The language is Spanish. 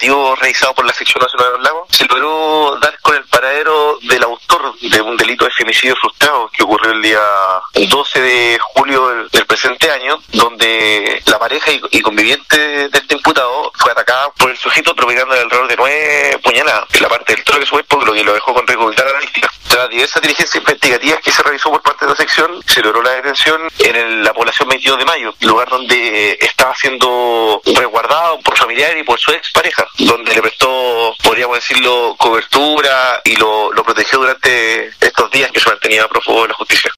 operativos realizados por la sección nacional de los lagos, se logró dar con el paradero del autor de un delito de femicidio frustrado que ocurrió el día 12 de julio del, presente año, donde la pareja y, conviviente de este imputado fue atacada por el sujeto provocando alrededor de nueve puñaladas en la parte del toro de su cuerpo, lo que lo dejó con riesgo vital a la víctima. Tras diversas diligencias investigativas que se realizó por parte de la sección, se logró la detención en el- la población 22 de mayo, lugar donde estaba siendo y por su expareja, donde le prestó, podríamos decirlo, cobertura y lo, lo protegió durante estos días que se mantenía prófugo de la justicia.